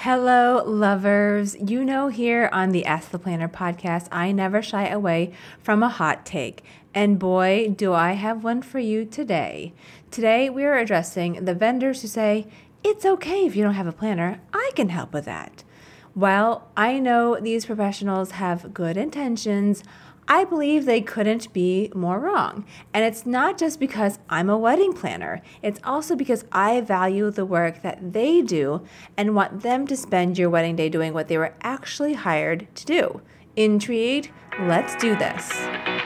Hello, lovers. You know, here on the Ask the Planner podcast, I never shy away from a hot take. And boy, do I have one for you today. Today, we are addressing the vendors who say, It's okay if you don't have a planner, I can help with that. While I know these professionals have good intentions, I believe they couldn't be more wrong. And it's not just because I'm a wedding planner, it's also because I value the work that they do and want them to spend your wedding day doing what they were actually hired to do. Intrigued? Let's do this.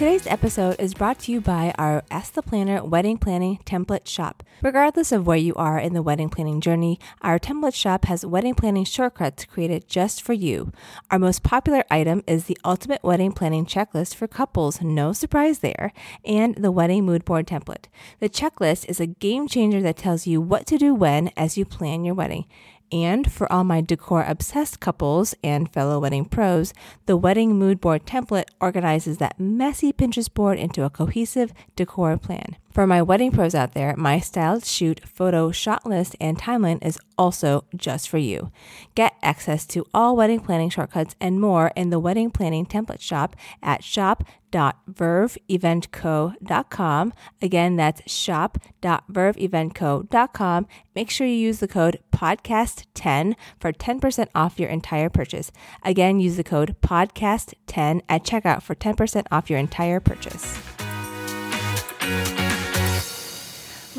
Today's episode is brought to you by our Ask the Planner wedding planning template shop. Regardless of where you are in the wedding planning journey, our template shop has wedding planning shortcuts created just for you. Our most popular item is the Ultimate Wedding Planning Checklist for couples, no surprise there, and the Wedding Mood Board template. The checklist is a game changer that tells you what to do when as you plan your wedding. And for all my decor obsessed couples and fellow wedding pros, the wedding mood board template organizes that messy Pinterest board into a cohesive decor plan. For my wedding pros out there, my styled shoot, photo, shot list, and timeline is also just for you. Get access to all wedding planning shortcuts and more in the wedding planning template shop at shop.verveeventco.com. Again, that's shop.verveeventco.com. Make sure you use the code podcast10 for 10% off your entire purchase. Again, use the code podcast10 at checkout for 10% off your entire purchase.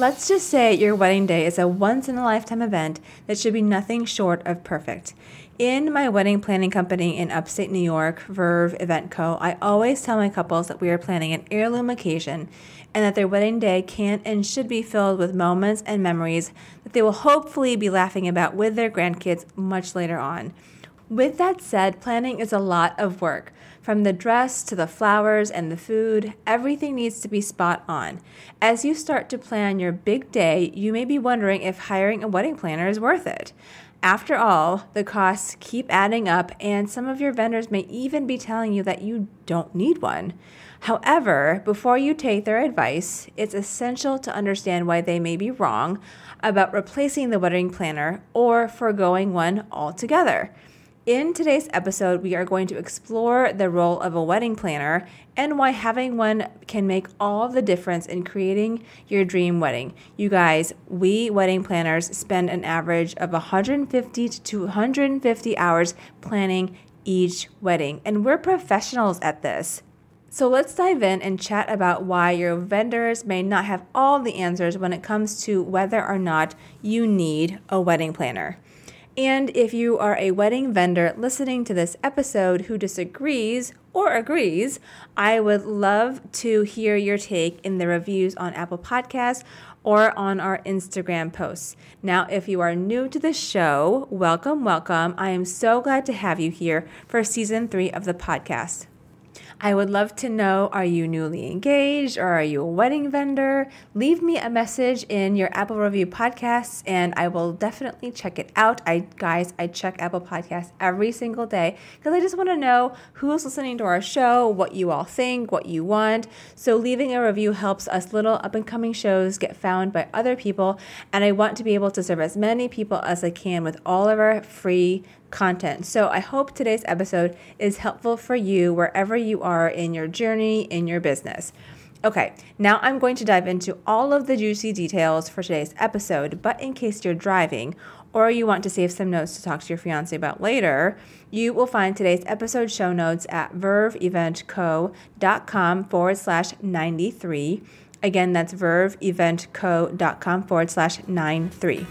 Let's just say your wedding day is a once in a lifetime event that should be nothing short of perfect. In my wedding planning company in upstate New York, Verve Event Co., I always tell my couples that we are planning an heirloom occasion and that their wedding day can and should be filled with moments and memories that they will hopefully be laughing about with their grandkids much later on. With that said, planning is a lot of work. From the dress to the flowers and the food, everything needs to be spot on. As you start to plan your big day, you may be wondering if hiring a wedding planner is worth it. After all, the costs keep adding up, and some of your vendors may even be telling you that you don't need one. However, before you take their advice, it's essential to understand why they may be wrong about replacing the wedding planner or foregoing one altogether. In today's episode, we are going to explore the role of a wedding planner and why having one can make all the difference in creating your dream wedding. You guys, we wedding planners spend an average of 150 to 250 hours planning each wedding, and we're professionals at this. So let's dive in and chat about why your vendors may not have all the answers when it comes to whether or not you need a wedding planner. And if you are a wedding vendor listening to this episode who disagrees or agrees, I would love to hear your take in the reviews on Apple Podcasts or on our Instagram posts. Now, if you are new to the show, welcome, welcome. I am so glad to have you here for season three of the podcast. I would love to know are you newly engaged or are you a wedding vendor? Leave me a message in your Apple Review podcasts and I will definitely check it out. I guys, I check Apple Podcasts every single day because I just want to know who's listening to our show, what you all think, what you want. So leaving a review helps us little up and coming shows get found by other people and I want to be able to serve as many people as I can with all of our free content. So I hope today's episode is helpful for you wherever you are in your journey in your business. Okay, now I'm going to dive into all of the juicy details for today's episode, but in case you're driving or you want to save some notes to talk to your fiance about later, you will find today's episode show notes at verveeventco.com forward slash 93. Again, that's verveeventco.com forward slash 93.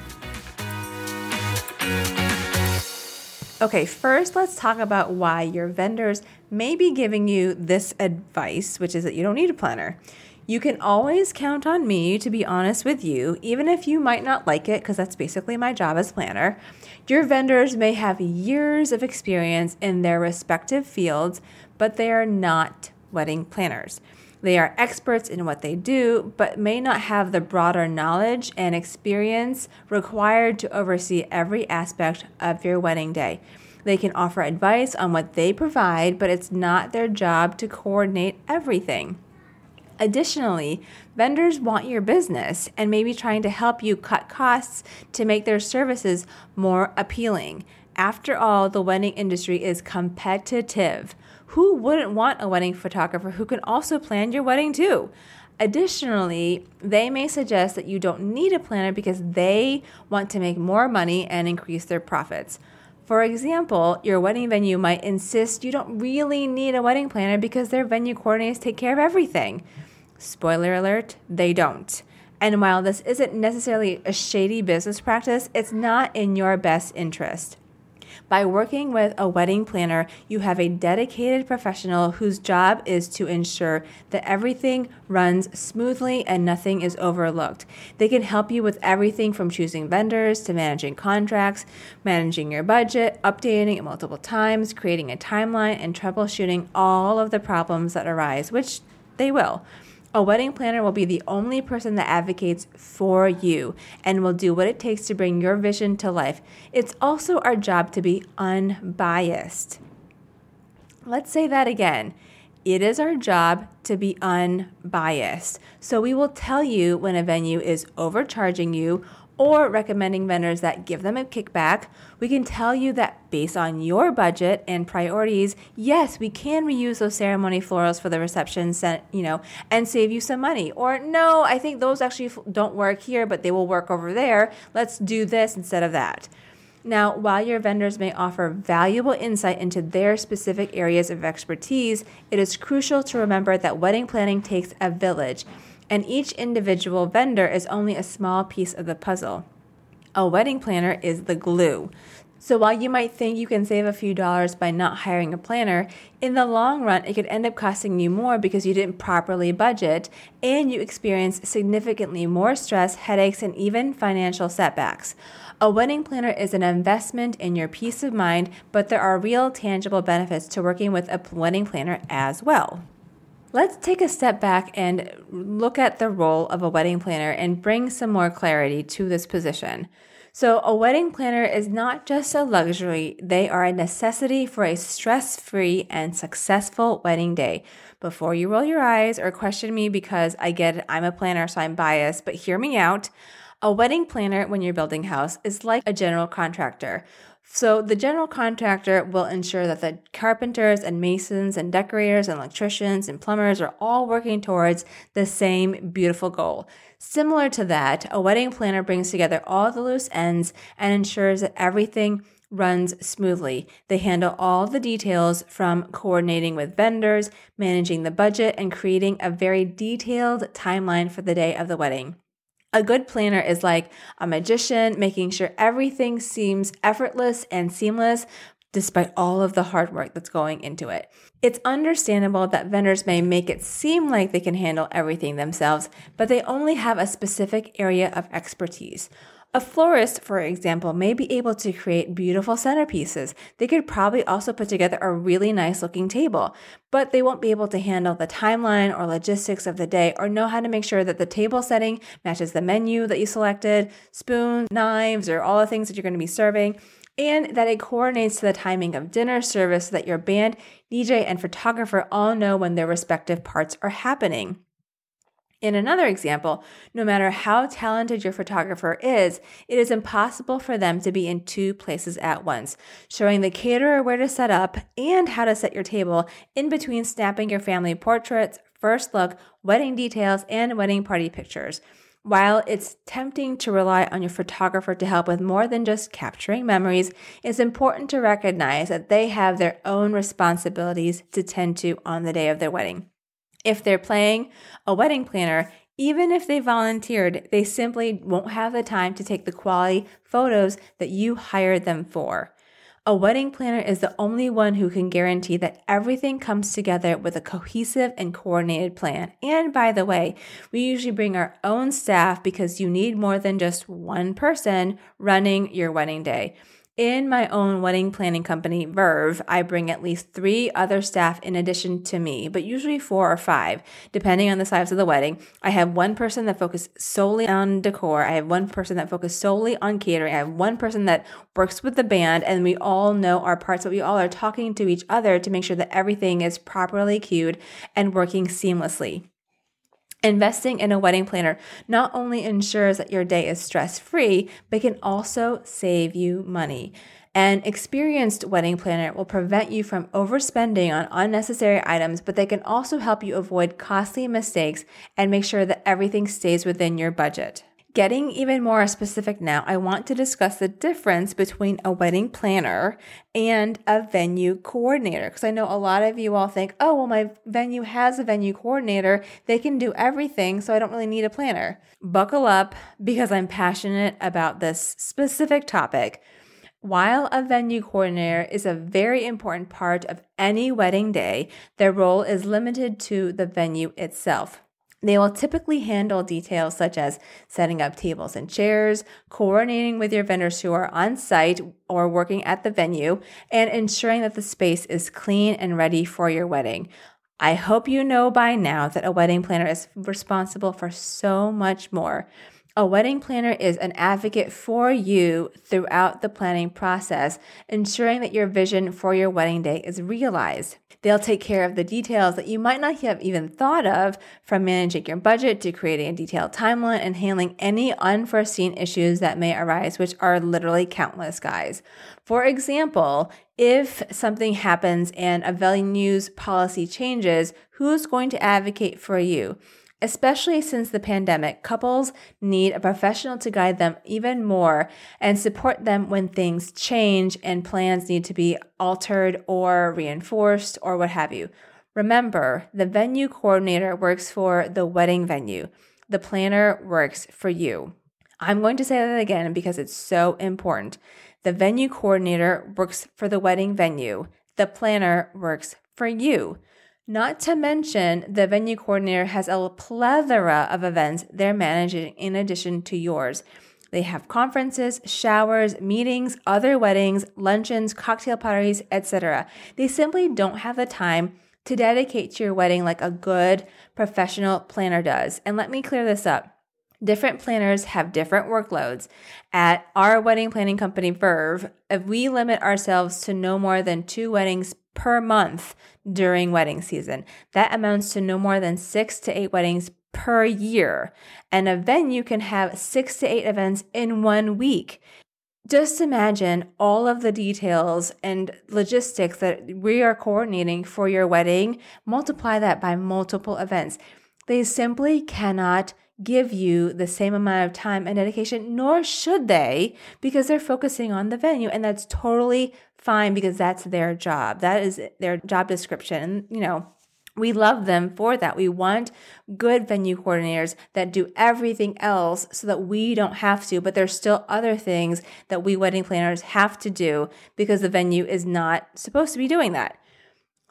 Okay, first let's talk about why your vendors may be giving you this advice, which is that you don't need a planner. You can always count on me to be honest with you, even if you might not like it, because that's basically my job as planner. Your vendors may have years of experience in their respective fields, but they are not wedding planners. They are experts in what they do, but may not have the broader knowledge and experience required to oversee every aspect of your wedding day. They can offer advice on what they provide, but it's not their job to coordinate everything. Additionally, vendors want your business and may be trying to help you cut costs to make their services more appealing. After all, the wedding industry is competitive. Who wouldn't want a wedding photographer who can also plan your wedding too? Additionally, they may suggest that you don't need a planner because they want to make more money and increase their profits. For example, your wedding venue might insist you don't really need a wedding planner because their venue coordinators take care of everything. Spoiler alert, they don't. And while this isn't necessarily a shady business practice, it's not in your best interest. By working with a wedding planner, you have a dedicated professional whose job is to ensure that everything runs smoothly and nothing is overlooked. They can help you with everything from choosing vendors to managing contracts, managing your budget, updating it multiple times, creating a timeline, and troubleshooting all of the problems that arise, which they will. A wedding planner will be the only person that advocates for you and will do what it takes to bring your vision to life. It's also our job to be unbiased. Let's say that again. It is our job to be unbiased. So we will tell you when a venue is overcharging you or recommending vendors that give them a kickback, we can tell you that based on your budget and priorities, yes, we can reuse those ceremony florals for the reception, you know, and save you some money. Or no, I think those actually don't work here, but they will work over there. Let's do this instead of that. Now, while your vendors may offer valuable insight into their specific areas of expertise, it is crucial to remember that wedding planning takes a village and each individual vendor is only a small piece of the puzzle. A wedding planner is the glue. So while you might think you can save a few dollars by not hiring a planner, in the long run, it could end up costing you more because you didn't properly budget and you experience significantly more stress, headaches, and even financial setbacks. A wedding planner is an investment in your peace of mind, but there are real tangible benefits to working with a wedding planner as well. Let's take a step back and look at the role of a wedding planner and bring some more clarity to this position. So, a wedding planner is not just a luxury, they are a necessity for a stress free and successful wedding day. Before you roll your eyes or question me because I get it, I'm a planner, so I'm biased, but hear me out. A wedding planner, when you're building house, is like a general contractor. So the general contractor will ensure that the carpenters and masons and decorators and electricians and plumbers are all working towards the same beautiful goal. Similar to that, a wedding planner brings together all the loose ends and ensures that everything runs smoothly. They handle all the details from coordinating with vendors, managing the budget, and creating a very detailed timeline for the day of the wedding. A good planner is like a magician, making sure everything seems effortless and seamless despite all of the hard work that's going into it. It's understandable that vendors may make it seem like they can handle everything themselves, but they only have a specific area of expertise. A florist, for example, may be able to create beautiful centerpieces. They could probably also put together a really nice looking table, but they won't be able to handle the timeline or logistics of the day or know how to make sure that the table setting matches the menu that you selected, spoons, knives, or all the things that you're going to be serving and that it coordinates to the timing of dinner service so that your band, DJ, and photographer all know when their respective parts are happening. In another example, no matter how talented your photographer is, it is impossible for them to be in two places at once, showing the caterer where to set up and how to set your table in between snapping your family portraits, first look, wedding details, and wedding party pictures. While it's tempting to rely on your photographer to help with more than just capturing memories, it's important to recognize that they have their own responsibilities to tend to on the day of their wedding. If they're playing a wedding planner, even if they volunteered, they simply won't have the time to take the quality photos that you hired them for. A wedding planner is the only one who can guarantee that everything comes together with a cohesive and coordinated plan. And by the way, we usually bring our own staff because you need more than just one person running your wedding day. In my own wedding planning company, Verve, I bring at least three other staff in addition to me, but usually four or five, depending on the size of the wedding. I have one person that focuses solely on decor. I have one person that focuses solely on catering. I have one person that works with the band, and we all know our parts, but we all are talking to each other to make sure that everything is properly cued and working seamlessly. Investing in a wedding planner not only ensures that your day is stress free, but can also save you money. An experienced wedding planner will prevent you from overspending on unnecessary items, but they can also help you avoid costly mistakes and make sure that everything stays within your budget. Getting even more specific now, I want to discuss the difference between a wedding planner and a venue coordinator. Because I know a lot of you all think, oh, well, my venue has a venue coordinator. They can do everything, so I don't really need a planner. Buckle up because I'm passionate about this specific topic. While a venue coordinator is a very important part of any wedding day, their role is limited to the venue itself. They will typically handle details such as setting up tables and chairs, coordinating with your vendors who are on site or working at the venue, and ensuring that the space is clean and ready for your wedding. I hope you know by now that a wedding planner is responsible for so much more. A wedding planner is an advocate for you throughout the planning process, ensuring that your vision for your wedding day is realized. They'll take care of the details that you might not have even thought of, from managing your budget to creating a detailed timeline and handling any unforeseen issues that may arise, which are literally countless, guys. For example, if something happens and a venue's policy changes, who's going to advocate for you? Especially since the pandemic, couples need a professional to guide them even more and support them when things change and plans need to be altered or reinforced or what have you. Remember, the venue coordinator works for the wedding venue. The planner works for you. I'm going to say that again because it's so important. The venue coordinator works for the wedding venue. The planner works for you. Not to mention, the venue coordinator has a plethora of events they're managing in addition to yours. They have conferences, showers, meetings, other weddings, luncheons, cocktail parties, etc. They simply don't have the time to dedicate to your wedding like a good professional planner does. And let me clear this up. Different planners have different workloads. At our wedding planning company, Verve, if we limit ourselves to no more than two weddings per month during wedding season. That amounts to no more than six to eight weddings per year. And a venue can have six to eight events in one week. Just imagine all of the details and logistics that we are coordinating for your wedding. Multiply that by multiple events. They simply cannot give you the same amount of time and dedication, nor should they, because they're focusing on the venue. And that's totally fine because that's their job. That is their job description. And, you know, we love them for that. We want good venue coordinators that do everything else so that we don't have to, but there's still other things that we wedding planners have to do because the venue is not supposed to be doing that.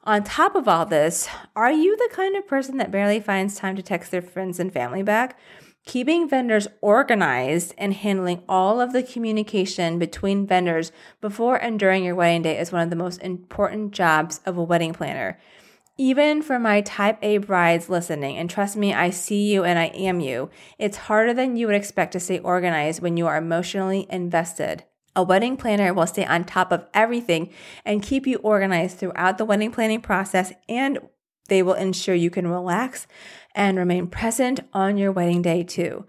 On top of all this, are you the kind of person that barely finds time to text their friends and family back? Keeping vendors organized and handling all of the communication between vendors before and during your wedding day is one of the most important jobs of a wedding planner. Even for my type A brides listening, and trust me, I see you and I am you, it's harder than you would expect to stay organized when you are emotionally invested. A wedding planner will stay on top of everything and keep you organized throughout the wedding planning process, and they will ensure you can relax and remain present on your wedding day too.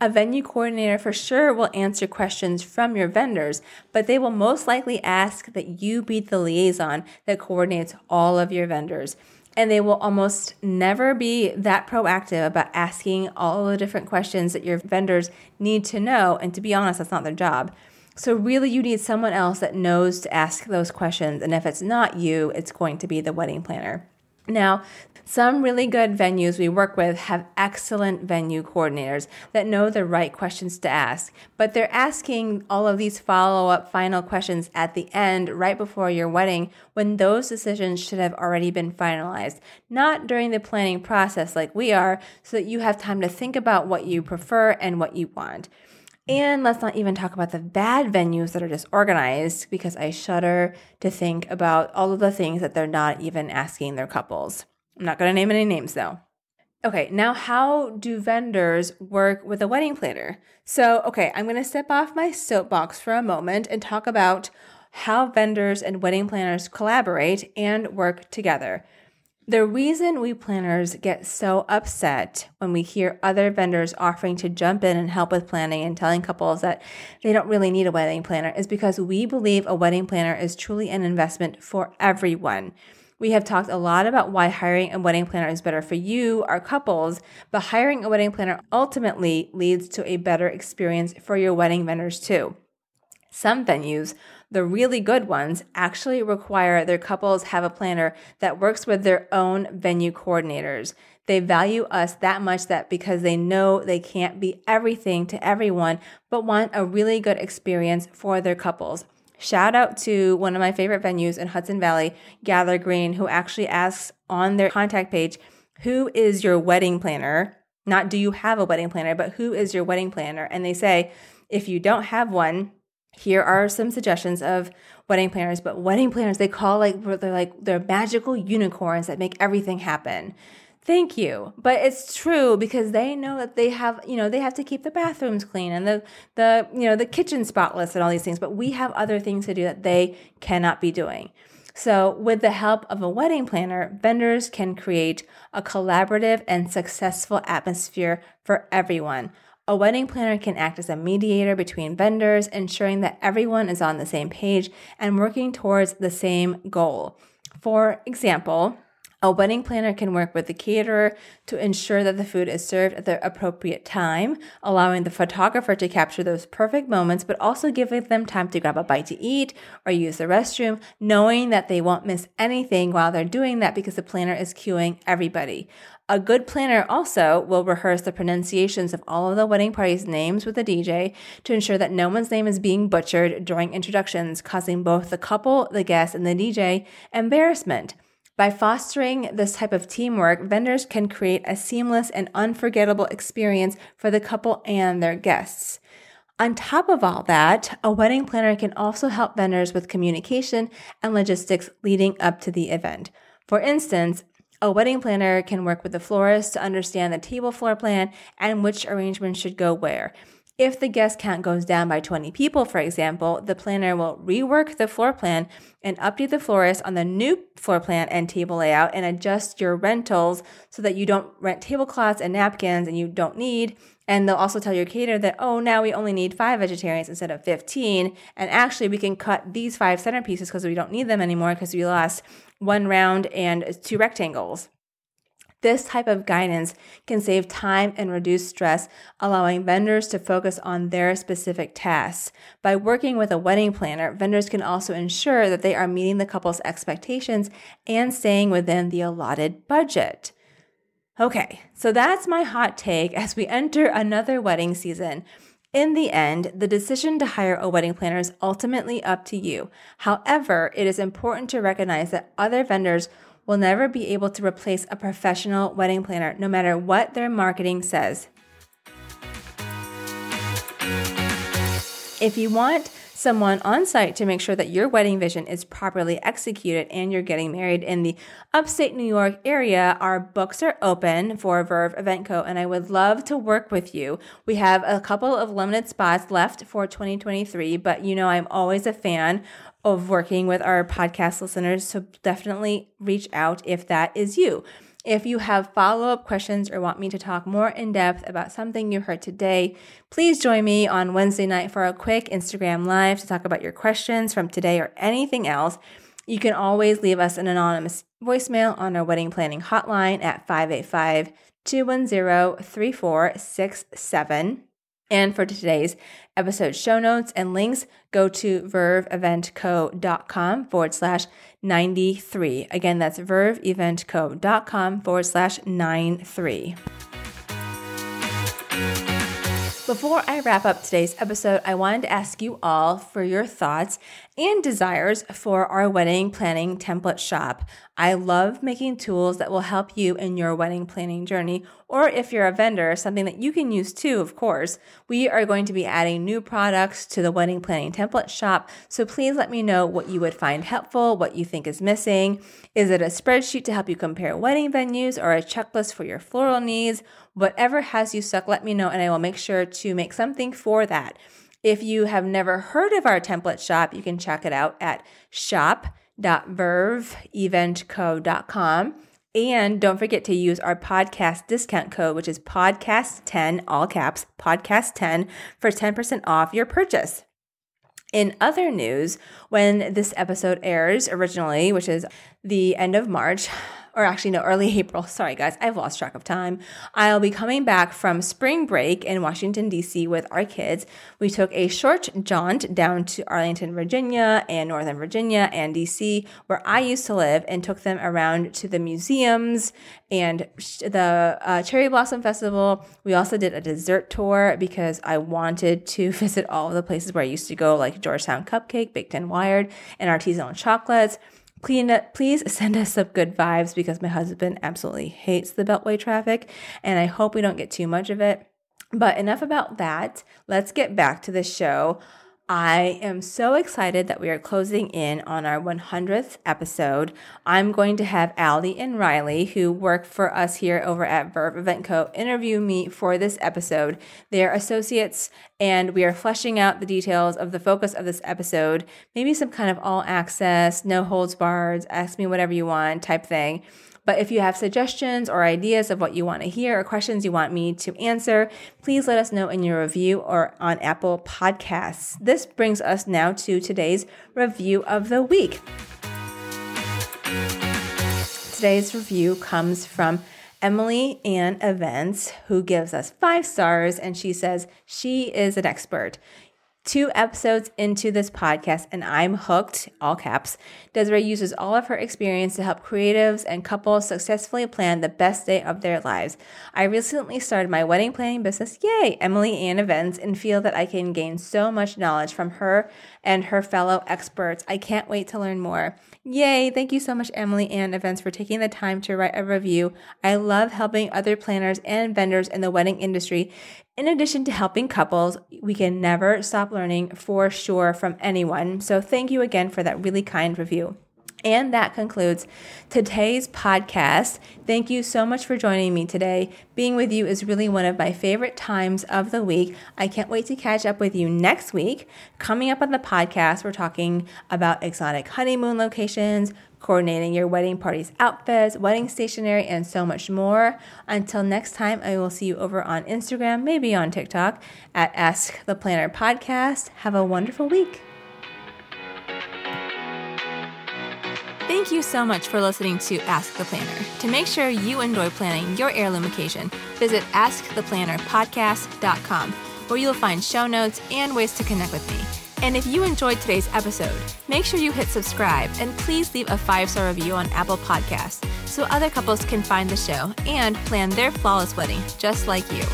A venue coordinator for sure will answer questions from your vendors, but they will most likely ask that you be the liaison that coordinates all of your vendors. And they will almost never be that proactive about asking all the different questions that your vendors need to know. And to be honest, that's not their job. So, really, you need someone else that knows to ask those questions. And if it's not you, it's going to be the wedding planner. Now, some really good venues we work with have excellent venue coordinators that know the right questions to ask, but they're asking all of these follow up final questions at the end, right before your wedding, when those decisions should have already been finalized, not during the planning process like we are, so that you have time to think about what you prefer and what you want. And let's not even talk about the bad venues that are disorganized because I shudder to think about all of the things that they're not even asking their couples. I'm not going to name any names though. Okay, now how do vendors work with a wedding planner? So, okay, I'm going to step off my soapbox for a moment and talk about how vendors and wedding planners collaborate and work together. The reason we planners get so upset when we hear other vendors offering to jump in and help with planning and telling couples that they don't really need a wedding planner is because we believe a wedding planner is truly an investment for everyone. We have talked a lot about why hiring a wedding planner is better for you, our couples, but hiring a wedding planner ultimately leads to a better experience for your wedding vendors too. Some venues, the really good ones, actually require their couples have a planner that works with their own venue coordinators. They value us that much that because they know they can't be everything to everyone, but want a really good experience for their couples. Shout out to one of my favorite venues in Hudson Valley, Gather Greene, who actually asks on their contact page, Who is your wedding planner? Not do you have a wedding planner, but who is your wedding planner? And they say, if you don't have one, here are some suggestions of wedding planners. But wedding planners, they call like, they're like, they're magical unicorns that make everything happen. Thank you. But it's true because they know that they have, you know, they have to keep the bathrooms clean and the the, you know, the kitchen spotless and all these things, but we have other things to do that they cannot be doing. So, with the help of a wedding planner, vendors can create a collaborative and successful atmosphere for everyone. A wedding planner can act as a mediator between vendors, ensuring that everyone is on the same page and working towards the same goal. For example, a wedding planner can work with the caterer to ensure that the food is served at the appropriate time, allowing the photographer to capture those perfect moments, but also giving them time to grab a bite to eat or use the restroom, knowing that they won't miss anything while they're doing that because the planner is cueing everybody. A good planner also will rehearse the pronunciations of all of the wedding party's names with the DJ to ensure that no one's name is being butchered during introductions, causing both the couple, the guests, and the DJ embarrassment. By fostering this type of teamwork, vendors can create a seamless and unforgettable experience for the couple and their guests. On top of all that, a wedding planner can also help vendors with communication and logistics leading up to the event. For instance, a wedding planner can work with the florist to understand the table floor plan and which arrangements should go where. If the guest count goes down by 20 people, for example, the planner will rework the floor plan and update the florist on the new floor plan and table layout and adjust your rentals so that you don't rent tablecloths and napkins and you don't need. And they'll also tell your caterer that, oh, now we only need five vegetarians instead of 15. And actually, we can cut these five centerpieces because we don't need them anymore because we lost one round and two rectangles. This type of guidance can save time and reduce stress, allowing vendors to focus on their specific tasks. By working with a wedding planner, vendors can also ensure that they are meeting the couple's expectations and staying within the allotted budget. Okay, so that's my hot take as we enter another wedding season. In the end, the decision to hire a wedding planner is ultimately up to you. However, it is important to recognize that other vendors will never be able to replace a professional wedding planner, no matter what their marketing says. If you want someone on site to make sure that your wedding vision is properly executed and you're getting married in the upstate New York area, our books are open for Verve Event Co. and I would love to work with you. We have a couple of limited spots left for 2023, but you know I'm always a fan of working with our podcast listeners. So definitely reach out if that is you. If you have follow up questions or want me to talk more in depth about something you heard today, please join me on Wednesday night for a quick Instagram live to talk about your questions from today or anything else. You can always leave us an anonymous voicemail on our wedding planning hotline at 585 210 3467. And for today's episode show notes and links, go to verveeventco.com forward slash 93. Again, that's verveeventco.com forward slash 93. Before I wrap up today's episode, I wanted to ask you all for your thoughts and desires for our wedding planning template shop. I love making tools that will help you in your wedding planning journey, or if you're a vendor, something that you can use too, of course. We are going to be adding new products to the wedding planning template shop, so please let me know what you would find helpful, what you think is missing. Is it a spreadsheet to help you compare wedding venues or a checklist for your floral needs? Whatever has you stuck, let me know, and I will make sure to make something for that. If you have never heard of our template shop, you can check it out at shop.verveeventco.com. And don't forget to use our podcast discount code, which is podcast10, all caps, podcast10 for 10% off your purchase. In other news, when this episode airs originally, which is the end of March, or actually, no, early April. Sorry, guys, I've lost track of time. I'll be coming back from spring break in Washington, D.C. with our kids. We took a short jaunt down to Arlington, Virginia, and Northern Virginia and D.C., where I used to live, and took them around to the museums and the uh, Cherry Blossom Festival. We also did a dessert tour because I wanted to visit all the places where I used to go, like Georgetown Cupcake, Baked and Wired, and artisanal chocolates. Please send us some good vibes because my husband absolutely hates the Beltway traffic, and I hope we don't get too much of it. But enough about that. Let's get back to the show. I am so excited that we are closing in on our 100th episode. I'm going to have Allie and Riley, who work for us here over at Verve Event Co., interview me for this episode. They are associates, and we are fleshing out the details of the focus of this episode. Maybe some kind of all access, no holds barred, ask me whatever you want type thing. But if you have suggestions or ideas of what you want to hear or questions you want me to answer, please let us know in your review or on Apple Podcasts. This brings us now to today's review of the week. Today's review comes from Emily Ann Events, who gives us five stars, and she says she is an expert two episodes into this podcast, and I'm hooked, all caps. Desiree uses all of her experience to help creatives and couples successfully plan the best day of their lives. I recently started my wedding planning business, yay, Emily Ann Events, and feel that I can gain so much knowledge from her and her fellow experts. I can't wait to learn more. Yay! Thank you so much, Emily Ann Events, for taking the time to write a review. I love helping other planners and vendors in the wedding industry. In addition to helping couples, we can never stop learning for sure from anyone. So, thank you again for that really kind review. And that concludes today's podcast. Thank you so much for joining me today. Being with you is really one of my favorite times of the week. I can't wait to catch up with you next week. Coming up on the podcast, we're talking about exotic honeymoon locations, coordinating your wedding party's outfits, wedding stationery, and so much more. Until next time, I will see you over on Instagram, maybe on TikTok at Ask the Planner Podcast. Have a wonderful week. Thank you so much for listening to Ask the Planner. To make sure you enjoy planning your heirloom occasion, visit AskThePlannerPodcast.com, where you'll find show notes and ways to connect with me. And if you enjoyed today's episode, make sure you hit subscribe and please leave a five star review on Apple Podcasts so other couples can find the show and plan their flawless wedding just like you.